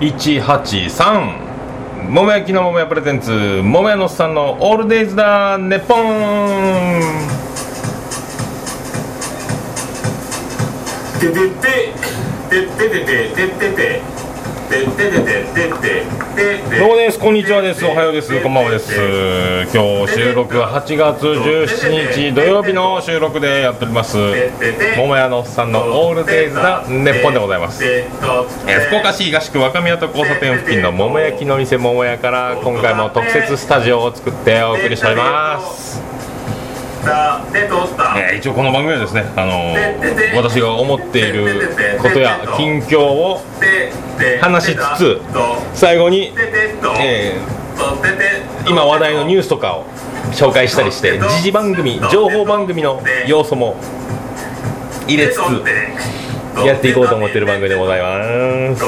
183桃焼きの桃屋プレゼンツ桃屋のさんのオールデイズだネッポン。ててててててててててててててててどうもです？こんにちはです。おはようです。こんばんはです。今日収録は8月17日土曜日の収録でやっております。桃屋のおっさんのオールデイズなネッポンでございます、えー、福岡市東区若宮と交差点付近の桃焼きの店桃屋から今回も特設スタジオを作ってお送りしておりますえー、一応この番組はですね、あのー、私が思っていることや近況を話しつつ最後に、えー、今話題のニュースとかを紹介したりして時事番組情報番組の要素も入れつつやっていこうと思っている番組でございます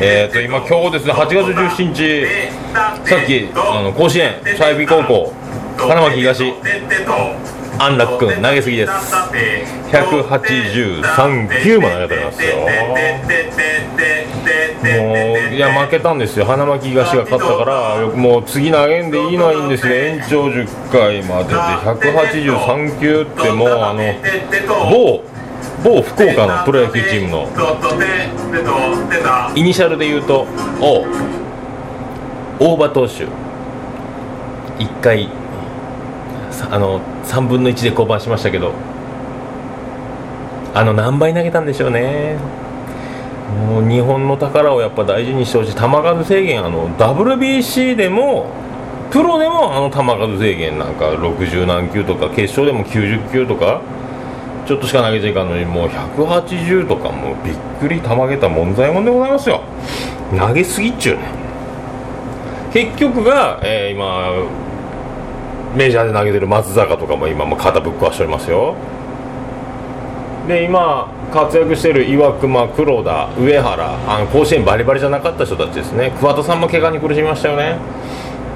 えっ、ー、と今今日ですね8月17日さっきあの甲子園サイビ高校花巻東安楽君投げすぎです。183球も投げてますよ。もういや負けたんですよ。花巻東が勝ったからもう次投げんでいいのはいいんですよ。延長10回までで183球ってもうあの某某福岡のプロ野球チームのイニシャルで言うとお大場投手。1回あの3分の1で降板しましたけどあの何倍投げたんでしょうね。もう日本の宝をやっぱ大事にしてほしい。球数制限あの WBC でもプロでもあの球数制限なんか60何球とか決勝でも90球とかちょっとしか投げちゃいかんのにもう180とかもうびっくりたまげた問題もんでございますよ。投げすぎっちゅうね。結局が、えー、今メジャーで投げてる松坂とかも今も肩ぶっ壊しておりますよ。で今活躍してる岩隈黒田上原あの甲子園バリバリじゃなかった人たちですね。桑田さんも怪我に苦しみましたよね。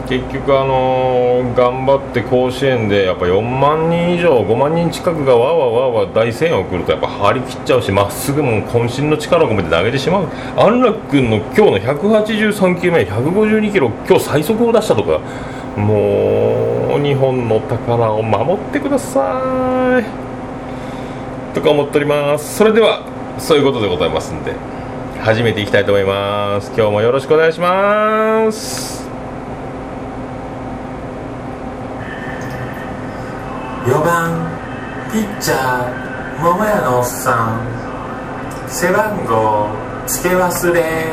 結局あのー、頑張って甲子園でやっぱ4万人以上5万人近くがわわわわ大声援を送るとやっぱ張り切っちゃうしまっすぐも渾身の力を込めて投げてしまう。安楽君の今日の183球目152キロ今日最速を出したとか。もう日本の宝を守ってください。とか思っております。それではそういうことでございますんで始めていきたいと思います。今日もよろしくお願いします。4番ピッチャー桃屋のおっさん。背番号付け忘れ。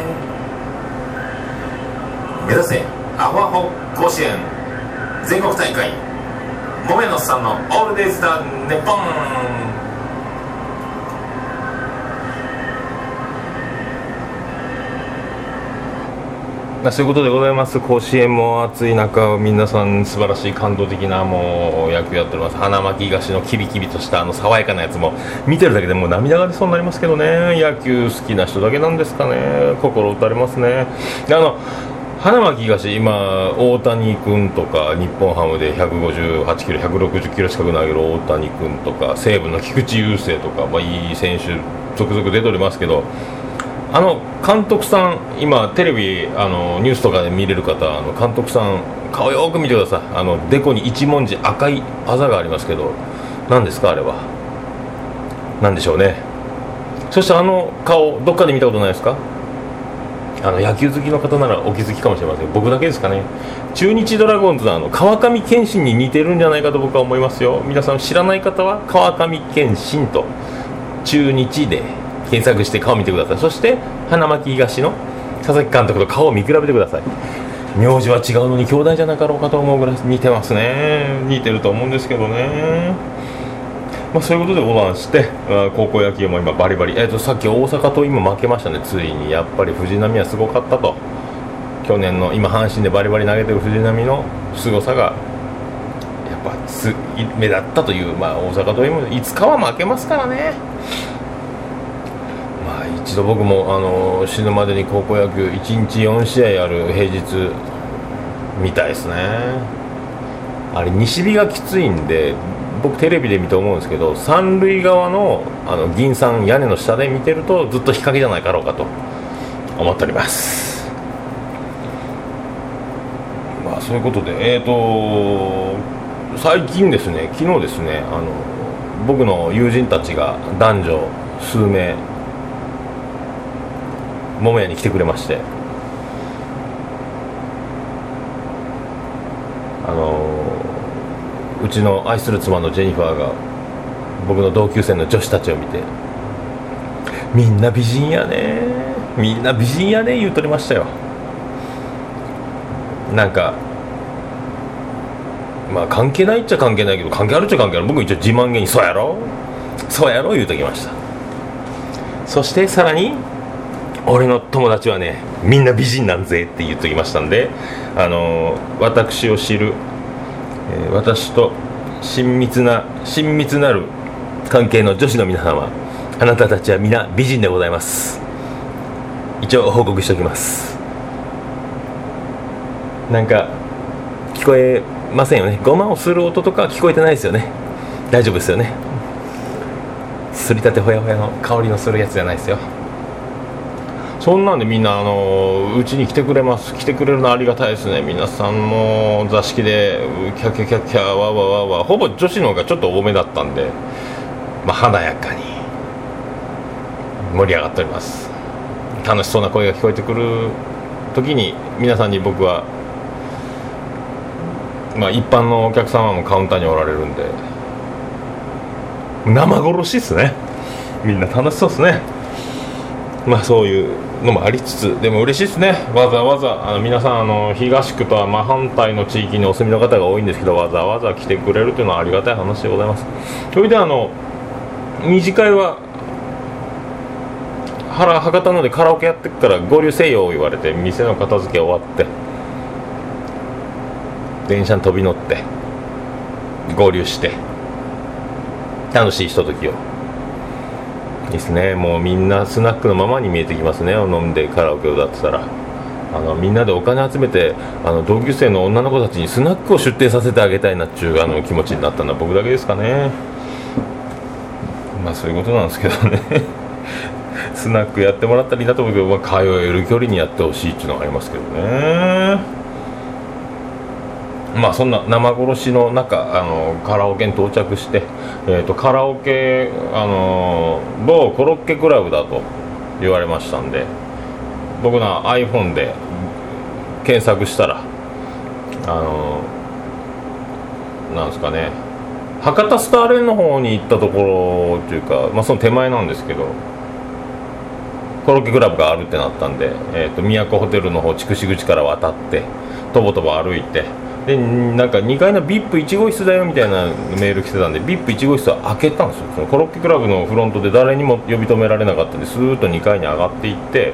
目指せアホアホ甲子園。全国大会。モメノスさんの「オールデイズ・ダ・ネッポン」まあ、そういうことでございます。甲子園も暑い中皆さん素晴らしい感動的なもう野球やっております。花巻東のキビキビとしたあの爽やかなやつも見てるだけでもう涙が出そうになりますけどね。野球好きな人だけなんですかね。心打たれますね。あの花巻東、今、大谷君とか日本ハムで158キロ、160キロ近く投げる大谷君とか西武の菊池雄星とか、まあ、いい選手、続々出ておりますけど、あの監督さん、今、テレビあのニュースとかで見れる方、あの監督さん、顔よく見てください、あのデコに一文字赤いあざがありますけど、何ですか、あれは。何でしょうね。そしてあの顔、どっかで見たことないですか？あの野球好きの方ならお気づきかもしれません。僕だけですかね。中日ドラゴンズのあの川上憲伸に似てるんじゃないかと僕は思いますよ。皆さん知らない方は川上憲伸と中日で検索して顔を見てください。そして花巻東の佐々木監督と顔を見比べてください。名字は違うのに兄弟じゃなかろうかと思うぐらい似てますね。似てると思うんですけどね。まあ、そういうことでございまして、高校野球も今バリバリ、えー、とさっき大阪と今負けましたね、ついに。やっぱり藤波はすごかったと、去年の今、阪神でバリバリ投げてる藤波の凄さがやっぱす目立ったという、まあ、大阪と今、いつかは負けますからね。まあ、一度僕もあの死ぬまでに高校野球1日4試合ある平日みたいですね。あれ西日がきついんで僕テレビで見て思うんですけど三塁側のあの銀さん屋根の下で見てるとずっと日陰じゃないかろうかと思っております。まあそういうことでえっ、ー、と最近ですね昨日ですねあの僕の友人たちが男女数名桃屋に来てくれましてあのうちの愛する妻のジェニファーが僕の同級生の女子たちを見てみんな美人やねみんな美人やね言うとりましたよ。なんかまあ関係ないっちゃ関係ないけど関係あるっちゃ関係ある。僕一応自慢げにそうやろそうやろ言うときました。そしてさらに俺の友達はねみんな美人なんぜって言っときましたんであのー、私を知る、え、私と親密な親密なる関係の女子の皆様あなたたちは皆美人でございます。一応報告しておきます。なんか聞こえませんよね。ごまをする音とか聞こえてないですよね。大丈夫ですよね。すりたてほやほやの香りのするやつじゃないですよ。そんなんでみんなあのうちに来てくれます来てくれるのありがたいですね。皆さんも座敷でキャキャキャキャわわわわほぼ女子の方がちょっと多めだったんでまあ華やかに盛り上がっております。楽しそうな声が聞こえてくる時に皆さんに僕はまあ、一般のお客様もカウンターにおられるんで生殺しっすね。みんな楽しそうっすね。まあそういうのもありつつでも嬉しいですね。わざわざあの皆さんあの東区とは真反対の地域にお住みの方が多いんですけどわざわざ来てくれるというのはありがたい話でございます。それであの二次会は原博多のでカラオケやってから合流せよ言われて店の片付け終わって電車に飛び乗って合流して楽しいひとときを。ですね。もうみんなスナックのままに見えてきますね。飲んでカラオケを歌ってたら。あのみんなでお金集めてあの同級生の女の子たちにスナックを出店させてあげたいなっていうあの気持ちになったのは僕だけですかね。まあそういうことなんですけどね。スナックやってもらったらいいなと思うけど、まあ、通える距離にやってほしいっていうのがありますけどね。まあそんな生殺しの中あのカラオケに到着して、えーと、カラオケあの某コロッケクラブだと言われましたんで僕の iPhone で検索したらあのなんですかね博多スターレンの方に行ったところっていうか、まあ、その手前なんですけどコロッケクラブがあるってなったんで、えーと、都ホテルの方筑紫口から渡ってとぼとぼ歩いてでなんか2階の VIP1 号室だよみたいなメール来てたんで VIP1 号室は開けたんですよ。そのコロッケクラブのフロントで誰にも呼び止められなかったんでスーッと2階に上がっていって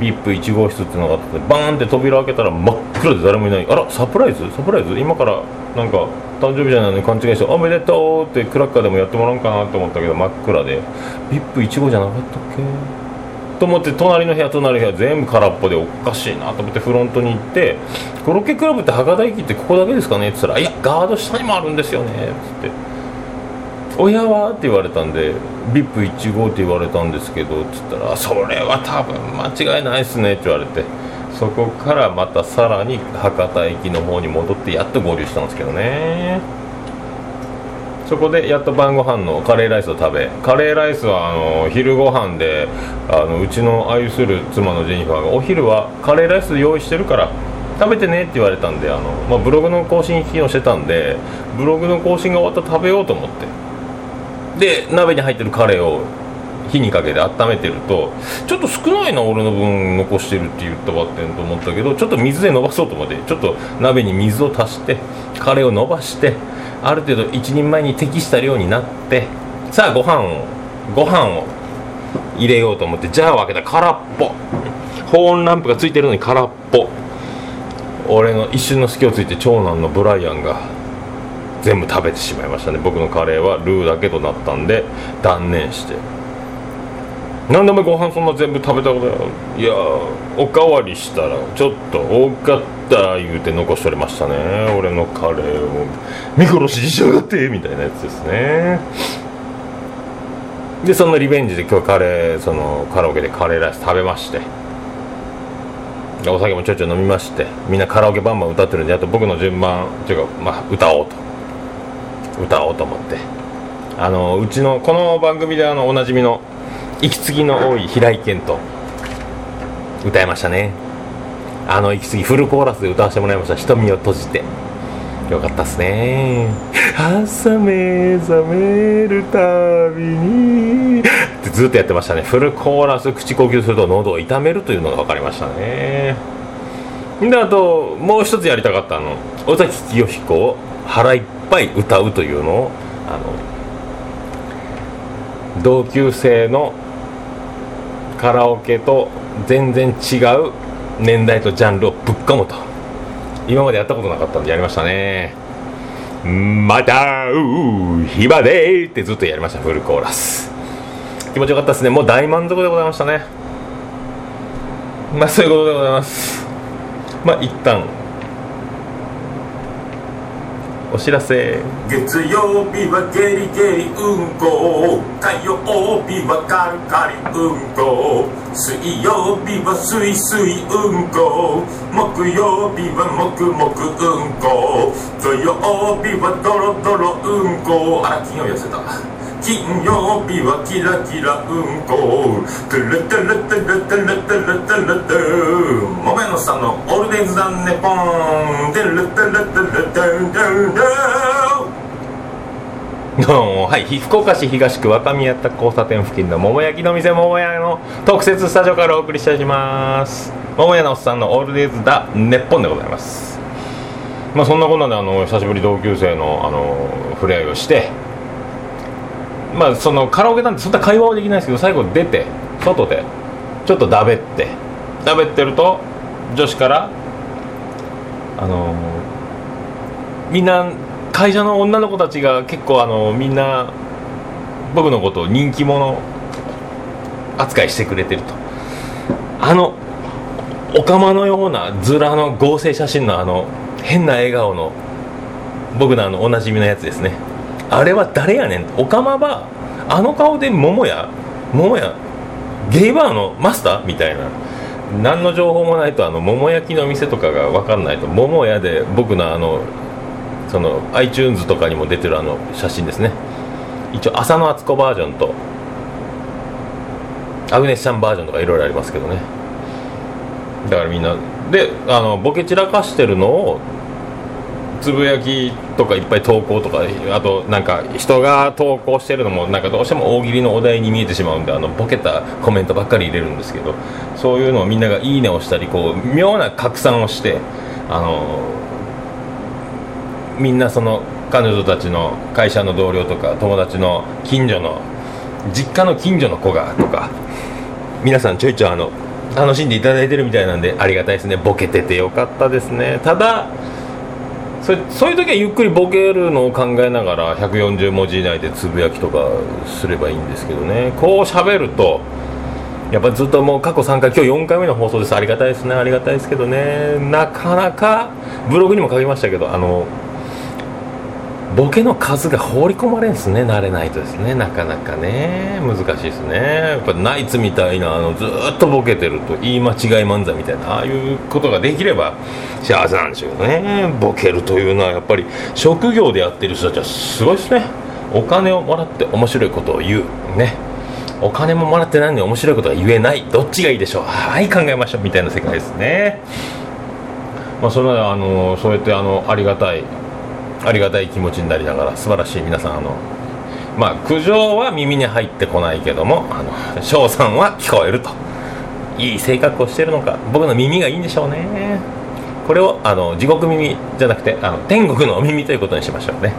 VIP1 号室っていうのがあってバーンって扉開けたら真っ暗で誰もいない。あらサプライズ？サプライズ？今からなんか誕生日じゃないのに勘違いして「おめでとう」ってクラッカーでもやってもらおうかなと思ったけど真っ暗で。VIP1 号じゃなかったっけ？と思って隣の部屋隣の部屋全部空っぽでおかしいなと思ってフロントに行って「コロッケクラブって博多駅ってここだけですかね?」って言ったら「いやガード下にもあるんですよね」っつって「親は?」って言われたんで「VIP1 号って言われたんですけど」っつったら「それは多分間違いないっすね」って言われてそこからまたさらに博多駅の方に戻ってやっと合流したんですけどねそこでやっと晩ご飯のカレーライスを食べカレーライスはあの昼ご飯であのうちの愛する妻のジェニファーがお昼はカレーライス用意してるから食べてねって言われたんであの、まあ、ブログの更新機能してたんでブログの更新が終わったら食べようと思って。で鍋に入ってるカレーを火にかけて温めてるとちょっと少ないな俺の分残してるって言ったばってんと思ったけどちょっと水で伸ばそうと思ってちょっと鍋に水を足してカレーを伸ばしてある程度一人前に適した量になってさあご飯をご飯を入れようと思ってジャーを開けた空っぽ。保温ランプがついてるのに空っぽ。俺の一瞬の隙をついて長男のブライアンが全部食べてしまいましたね。僕のカレーはルーだけとなったんで断念して。何でもご飯そんな全部食べたことないやおかわりしたらちょっと多かった言うて残しとれましたね。俺のカレーを。見殺しにしやがってみたいなやつですね。でそのリベンジで今日カレーそのカラオケでカレーライス食べまして。お酒もちょいちょい飲みまして。みんなカラオケバンバン歌ってるんであと僕の順番というか、まあ、歌おうと。歌おうと思って。あのうちのこの番組であのおなじみの息継ぎの多い平井堅と歌いましたね。あの息継ぎフルコーラスで歌わせてもらいました。瞳を閉じて。よかったっすね。朝目覚めるたびに。ってずっとやってましたね。フルコーラス口呼吸すると喉を痛めるというのが分かりましたね。であともう一つやりたかったの。尾崎清彦を腹いっぱい歌うというのをあの同級生のカラオケと全然違う年代とジャンルをぶっ込むと。今までやったことなかったんでやりましたね。またう暇でってずっとやりましたフルコーラス。気持ちよかったですね。もう大満足でございましたね。まあそういうことでございます。まあ一旦お知らせ。月曜日はゲリゲリうんこ。火曜日はカルカリうんこ。水曜日はすいすいうんこ。木曜日はもくもくうんこ。土曜日はドロドロうんこ。あら金曜日やってた金曜日はキラキラうんこトゥルトゥルトゥルトゥルトゥルトゥルトゥもめのさんのオールデイズ・ザ・ネポン。トゥルトゥルトゥルトゥルトゥルどうもはい福岡市東区若宮田交差点付近の桃焼きの店桃屋の特設スタジオからお送りしております桃屋のおっさんのオールデイズ・だネッポンでございますまあそんなこんなであの久しぶり同級生のあの触れ合いをしてまあそのカラオケなんてそんな会話はできないですけど最後出て外でちょっとだべってだべってると女子からあのみんな会社の女の子たちが結構あのみんな僕のことを人気者扱いしてくれてると。あのおかまのような面の合成写真のあの変な笑顔の僕のあのおなじみのやつですね。あれは誰やねん？おかまはあの顔で桃屋？桃屋？ゲイバーのマスター？みたいな。何の情報もないとあの桃焼きの店とかが分かんないと。桃屋で僕のあのその iTunes とかにも出てるあの写真ですね。一応浅野敦子バージョンとアグネスちゃんバージョンとかいろいろありますけどね。だからみんな。であのボケ散らかしてるのをつぶやきとかいっぱい投稿とかあとなんか人が投稿してるのもなんかどうしても大喜利のお題に見えてしまうんであのボケたコメントばっかり入れるんですけどそういうのをみんなが「いいね」をしたりこう妙な拡散をしてあのみんなその彼女たちの会社の同僚とか友達の近所の実家の近所の子がとか皆さんちょいちょいあの楽しんでいただいてるみたいなんでありがたいですね。ボケててよかったですね。ただそそういう時はゆっくりボケるのを考えながら140文字以内でつぶやきとかすればいいんですけどね。こう喋るとやっぱずっともう過去3回今日4回目の放送です。ありがたいですね。ありがたいですけどね。なかなかブログにも書きましたけどあのボケの数が放り込まれんすね慣れないとですね。なかなかね。難しいですね。やっぱナイツみたいなあのずっとボケてると言い間違い漫才みたいなああいうことができれば幸せなんでしょうね。ボケるというのはやっぱり職業でやってる人たちはすごいですね。お金をもらって面白いことを言うね。お金ももらってないのに面白いことが言えない。どっちがいいでしょう。はい考えましょう。みたいな世界ですね。まあそれはあのそうやってあのありがたいありがたい気持ちになりながら素晴らしい皆さんあのまあ苦情は耳に入ってこないけどもあの翔さんは聞こえると。いい性格をしてるのか。僕の耳がいいんでしょうね。これをあの地獄耳じゃなくてあの天国の耳ということにしましょうね。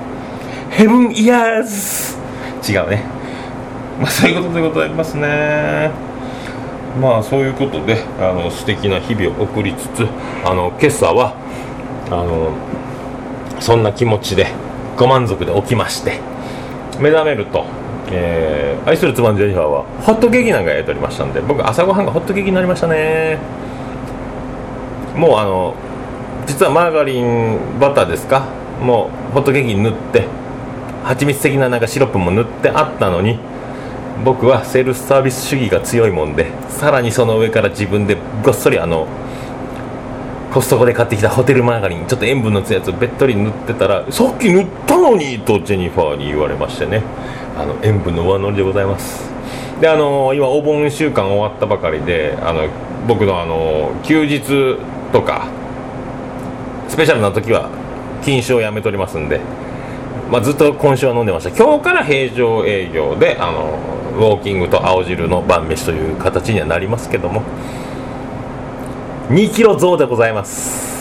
ヘブンイヤーズ違うね。まあそういうことでございますね。まあそういうことであの素敵な日々を送りつつあの今朝はあのそんな気持ちでご満足で起きまして。目覚めると、えー愛する妻のジェニファーはホットケーキなんかやっておりましたんで僕朝ごはんがホットケーキになりましたね。もうあの実はマーガリンバターですか？もうホットケーキに塗って蜂蜜的ななんかシロップも塗ってあったのに僕はセールスサービス主義が強いもんでさらにその上から自分でごっそりあのコストコで買ってきたホテルマーガリンちょっと塩分の強いやつをべっとり塗ってたらさっき塗ったのにとジェニファーに言われましてね。あの塩分の上乗りでございます。であの今お盆週間終わったばかりであの僕のあの休日とかスペシャルな時は禁酒をやめておりますんで、まあ、ずっと今週は飲んでました。今日から平常営業であのウォーキングと青汁の晩飯という形にはなりますけども。2キロ増でございます。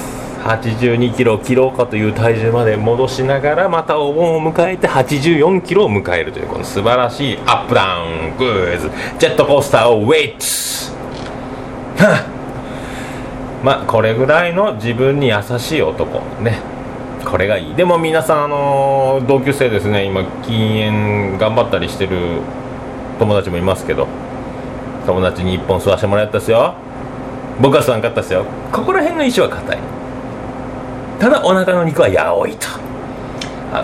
82キロ切ろうかという体重まで戻しながらまたお盆を迎えて84キロを迎えるというこの素晴らしいアップダウングーズジェットコースターをウェイツはあまあこれぐらいの自分に優しい男ね。これがいい。でも皆さんあの同級生ですね。今禁煙頑張ったりしてる友達もいますけど友達に1本吸わしてもらったですよ。僕は吸わんかったですよ。ここら辺の意志は硬い。ただお腹の肉はやおいと。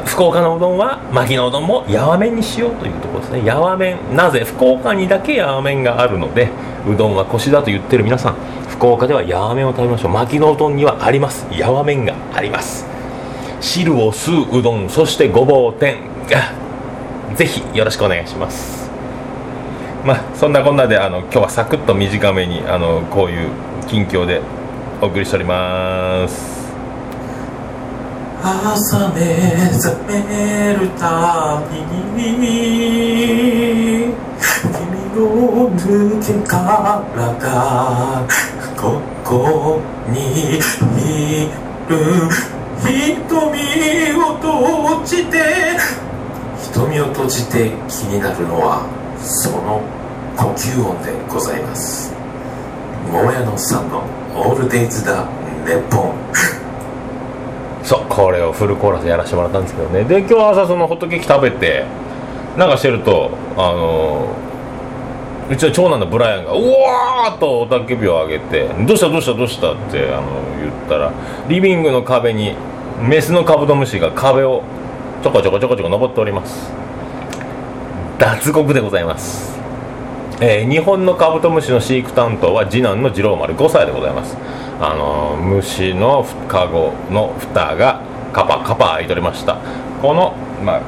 福岡のうどんは巻きのうどんもやわ麺にしようというところですね。やわ麺なぜ福岡にだけやわ麺があるのでうどんは腰だと言ってる皆さん福岡ではやわ麺を食べましょう。巻きのうどんにはあります。やわ麺があります。汁を吸ううどんそしてごぼう天ぜひよろしくお願いします。まあそんなこんなであの今日はサクッと短めにあのこういう近況でお送りしております。朝目覚めるたびに君の抜け殻がここにいる。瞳を閉じて瞳を閉じて気になるのはその呼吸音でございます。桃屋のさんの「オールデイズだネポン」そうこれをフルコーラスやらせてもらったんですけどね。で今日朝そのホットケーキ食べてなんかしてるとあのうちの長男のブライアンがうわーっと雄たけびを上げて「どうした？どうした？どうした?」ってあの言ったらリビングの壁にメスのカブトムシが壁をちょこちょこちょこちょこ登っております。脱獄でございます。えー日本のカブトムシの飼育担当は次男の次郎丸5歳でございます。あのー虫のカゴの蓋がカパカパ開いておりました。このまあ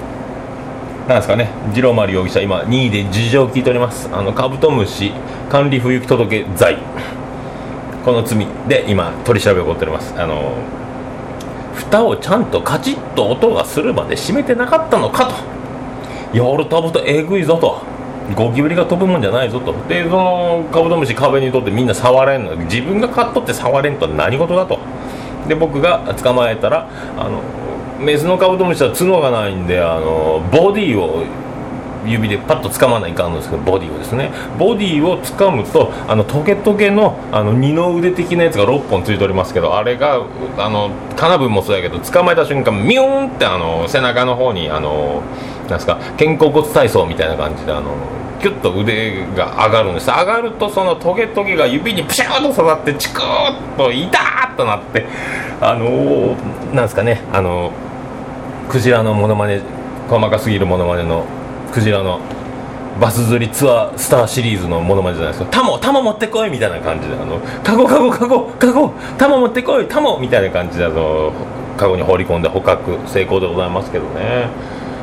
なんですかね。次郎丸容疑者今任意で事情を聞いております。あのカブトムシ管理不行き届罪。この罪で今取り調べが起こっております。あの蓋をちゃんとカチッと音がするまで閉めてなかったのかと。夜飛ぶとえぐいぞと。ゴキブリが飛ぶもんじゃないぞと。でそのカブトムシ壁にとってみんな触れんの。自分が買っとって触れんとは何事だと。で僕が捕まえたらあのメスのカブトムシは角がないんであのボディを指でパッと掴まないかんのですけどボディをですね。ボディを掴むとあのトゲトゲのあの二の腕的なやつが6本ついておりますけどあれがあのカナブンもそうやけど捕まえた瞬間ミューンってあの背中の方にあのなんですか肩甲骨体操みたいな感じであのキュッと腕が上がるんです。上がるとそのトゲトゲが指にプシューと刺さってチクーッと痛ーっとなってあのなんですかねあのクジラのモノマネ細かすぎるモノマネのクジラのバス釣りツアースターシリーズのモノマネじゃないですか「タモタモ持ってこい」みたいな感じで「あのカゴカゴカゴカゴタモ持ってこいタモ」みたいな感じであのカゴに放り込んで捕獲成功でございますけどね。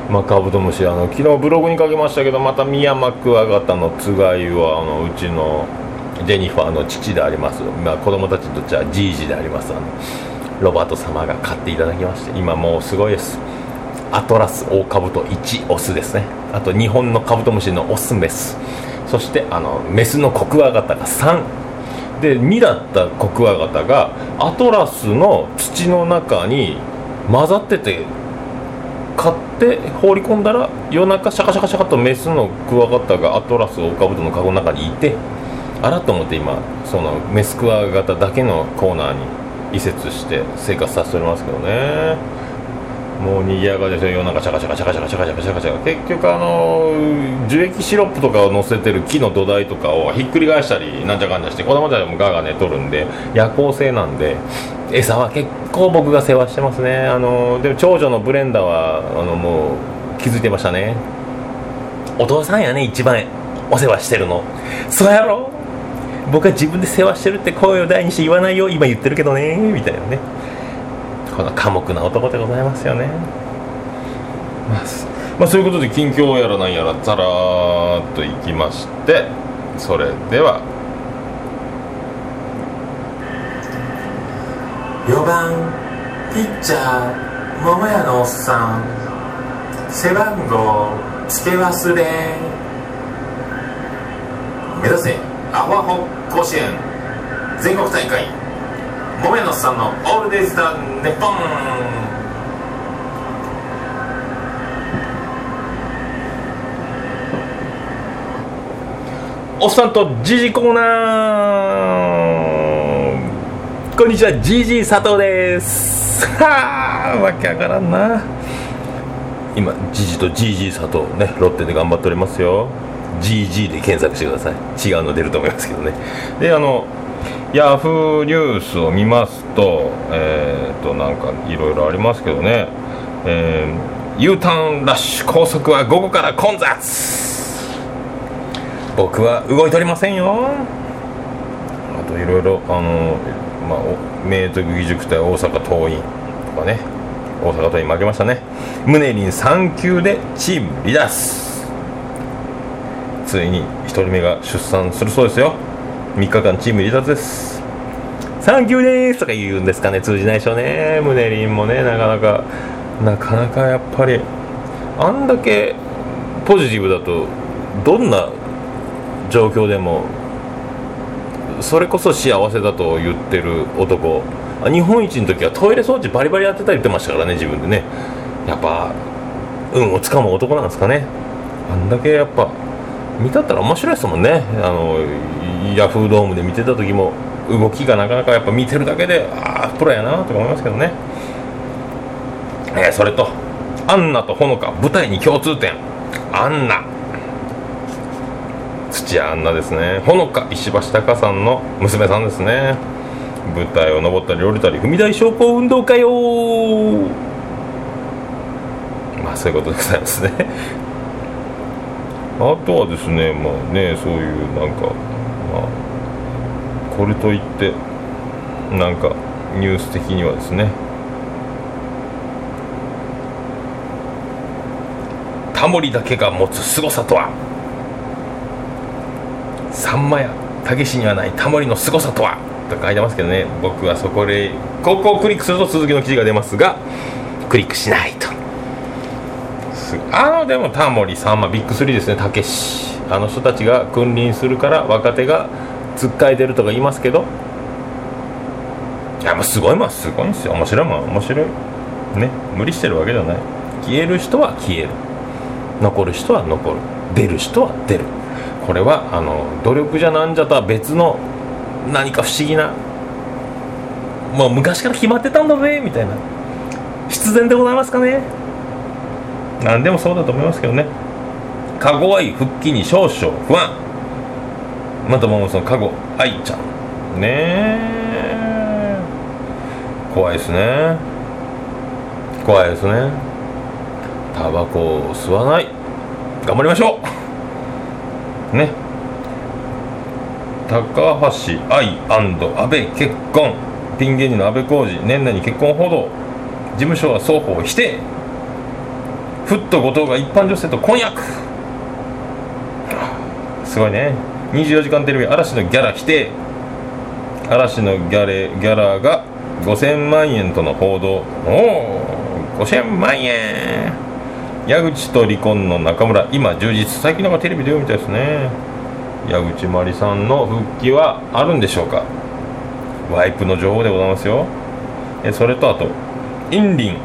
まあ、カブトムシあの昨日ブログに書きましたけどまたミヤマクワガタのつがいはあのうちのジェニファーの父であります、まあ、子供たちにとってはじいじであります。あのロバート様が買っていただきまして今もうすごいです。アトラスオオカブト1オスですね。あと日本のカブトムシのオスメス。そしてあのメスのコクワガタが3で2だったコクワガタがアトラスの土の中に混ざってて買って放り込んだら夜中シャカシャカシャカとメスのクワガタがアトラスオオカブトのカゴの中にいてあらと思って今そのメスクワガタだけのコーナーに移設して生活させておりますけどね。もう賑やかですよ夜中シャカシャカシャカシャカシャカシャカシャカシャカ。結局あの樹液シロップとかを乗せてる木の土台とかをひっくり返したりなんちゃかんちゃして子供たちもガガー寝とるんで夜行性なんで餌は結構僕が世話してますね。あのでも長女のブレンダーはあのもう気づいてましたね。お父さんやね一番お世話してるの。そうやろ。僕は自分で世話してるって声を大にして言わないよ今言ってるけどねみたいなね。この寡黙な男でございますよね。まあ、まあ、そういうことで近況やらなんやらざらーっといきましてそれでは。4番ピッチャー桃屋のおっさん。背番号付け忘れ。目指せアホアホ甲子園。全国大会桃屋のさんのオールデイズ・ザ・ネッポン。おっさんとジジコーナー。こんにちはジジ佐藤です。はあわけわからんな。今ジジとジジ佐藤ねロッテで頑張っておりますよ。GG で検索してください。違うの出ると思いますけどね。であのヤフーニュースを見ますとえっ、ー、となんかいろいろありますけどね。えー、U ターンラッシュ高速は午後から混雑。僕は動いておりませんよ。あといろいろあの、まあ、明徳義塾対大阪桐蔭とかね。大阪桐蔭負けましたね。ムネリン3球でチーム離脱。ついに1人目が出産するそうですよ。3日間チーム離脱です。3球ですとか言うんですかね。通じないでしょうね。ムネリンもねなかなか。なかなかやっぱり。あんだけポジティブだとどんな状況でもそれこそ幸せだと言ってる男。日本一の時はトイレ掃除バリバリやってたり言ってましたからね自分でね。やっぱ運をつかむ男なんですかね。あんだけやっぱ見たったら面白いですもんね。あのヤフードームで見てた時も動きがなかなかやっぱ見てるだけでああプロやなとか思いますけどね。えー、それとアンナとほのか舞台に共通点。アンナ。土屋アンナですね。ほのか石橋貴さんの娘さんですね。舞台を登ったり降りたり踏み台昇降運動会よまあそういうことでございますね。あとはですねまあねそういうなんかこれといってなんかニュース的にはですね。タモリだけが持つ凄さとは。さんまやたけしにはないタモリの凄さとは。と書いてますけどね。僕はそこでここをクリックすると続きの記事が出ますがクリックしないと。あのでもタモリさんまビッグ3ですねたけし。あの人たちが君臨するから若手がつっかえてるとか言いますけどいやもうすごいもんすごいんですよ。面白いもん面白い。ね無理してるわけじゃない。消える人は消える。残る人は残る。出る人は出る。これはあの努力じゃなんじゃとは別の何か不思議なもう昔から決まってたんだぜみたいな。必然でございますかね。何でもそうだと思いますけどね。かご愛復帰に少々不安。またもそのかご愛ちゃん。ねえ。怖いですね。怖いですね。タバコを吸わない。頑張りましょう。ね。高橋愛安倍結婚。ピン芸人の安倍浩二。年内に結婚報道。事務所は双方否定。フット後藤が一般女性と婚約。すごいね。24時間テレビ嵐のギャラ否定嵐のギャレギャラが5000万円との報道。おお5000万円。矢口と離婚の中村。今充実。最近なんかテレビで読みたいですね。矢口真里さんの復帰はあるんでしょうか。ワイプの情報でございますよ。えそれとあとインリン。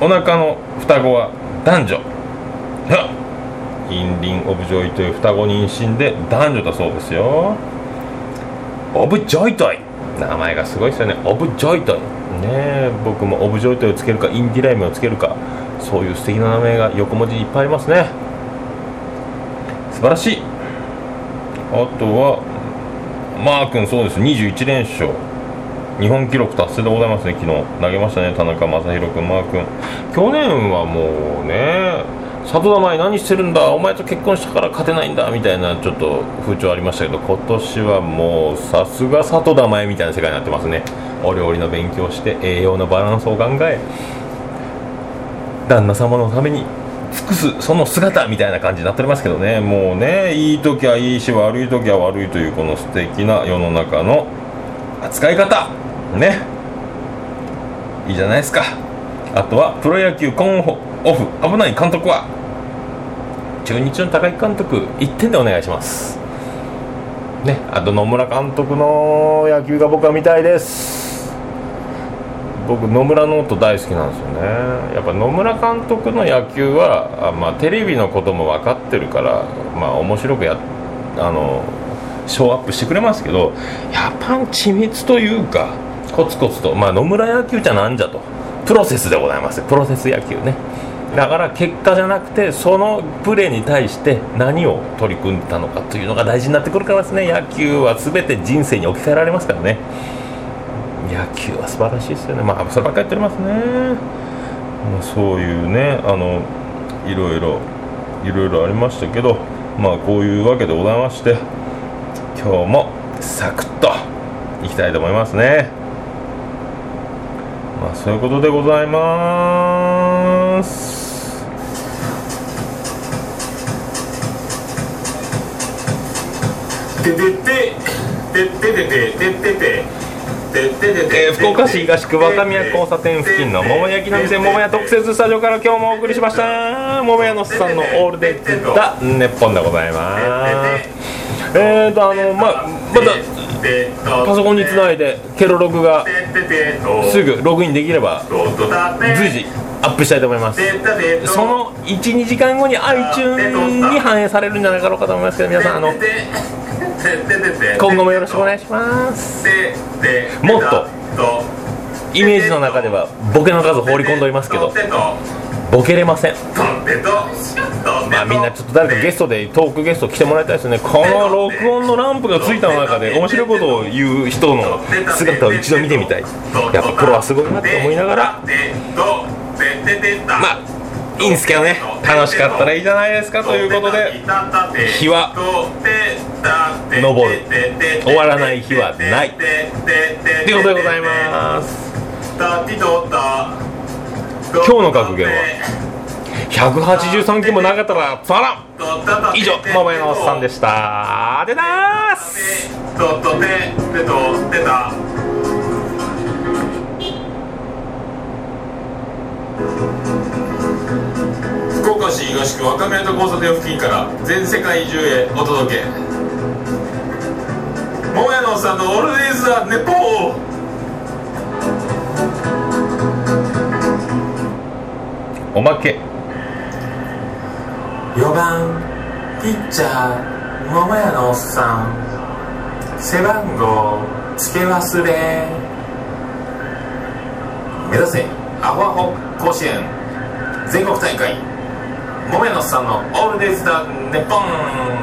お腹の双子は男女。インリン・オブ・ジョイトイ双子妊娠で男女だそうですよ。オブ・ジョイトイ。名前がすごいですよね。オブ・ジョイトイ。ね僕もオブ・ジョイトイをつけるかインディライムをつけるかそういう素敵な名前が横文字いっぱいありますね。素晴らしい。あとはマー君そうです。21連勝。日本記録達成でございますね。昨日投げましたね。田中将大君マー君。去年はもうね里田まい何してるんだ？お前と結婚したから勝てないんだ？みたいなちょっと風潮ありましたけど今年はもうさすが里田まいみたいな世界になってますね。お料理の勉強して栄養のバランスを考え旦那様のために尽くすその姿みたいな感じになっておりますけどね。もうねいい時はいいし悪い時は悪いというこの素敵な世の中の扱い方。ね。いいじゃないですか。あとはプロ野球コンオフ危ない監督は。中日の高木監督1点でお願いします。ねあと野村監督の野球が僕は見たいです。僕野村ノート大好きなんですよね。やっぱ野村監督の野球はあ、まあ、テレビのことも分かってるからまあ面白くやあのショーアップしてくれますけどやっぱ緻密というかコツコツと。まあ野村野球じゃなんじゃと。プロセスでございます。プロセス野球ね。だから結果じゃなくてそのプレーに対して何を取り組んだのかというのが大事になってくるからですね野球は全て人生に置き換えられますからね。野球は素晴らしいですよね。まあそればっかりやっておりますね、まあ、そういうねあのいろいろいろいろありましたけどまあこういうわけでございまして今日もサクッといきたいと思いますね。まあそういうことでございます。ててててててててててえー福岡市東区若宮交差点付近の桃焼きの店桃屋特設スタジオから今日もお送りしました桃屋のおっさんのオールデイズ・ザ・ネッポンでございますえーとあのままたパソコンにつないでケロログがすぐログインできれば随時アップしたいと思いますその12時間後に iTunes に反映されるんじゃないかろうかと思いますけど皆さんあの今後もよろしくお願いしますもっとイメージの中ではボケの数放り込んでおりますけどボケれませんまあみんなちょっと誰かゲストでトークゲスト来てもらいたいですねこの録音のランプがついたの中で面白いことを言う人の姿を一度見てみたいやっぱプロはすごいなって思いながらまあいいんですけどね。楽しかったらいいじゃないですかということで日は昇る終わらない日はないということでございます今日の格言は183件もなかったらつまらん以上桃屋のおっさんでした出たーす福岡市東区若宮と交差点付近から全世界中へお届け。桃屋のおっさんのオールデイズ・ザ・ネポー。おまけ。4番ピッチャー桃屋のおっさん。背番号付け忘れ。目指せアホアホ甲子園。全国大会桃屋のおっさんのオールデイズ・ザ・ネッポン。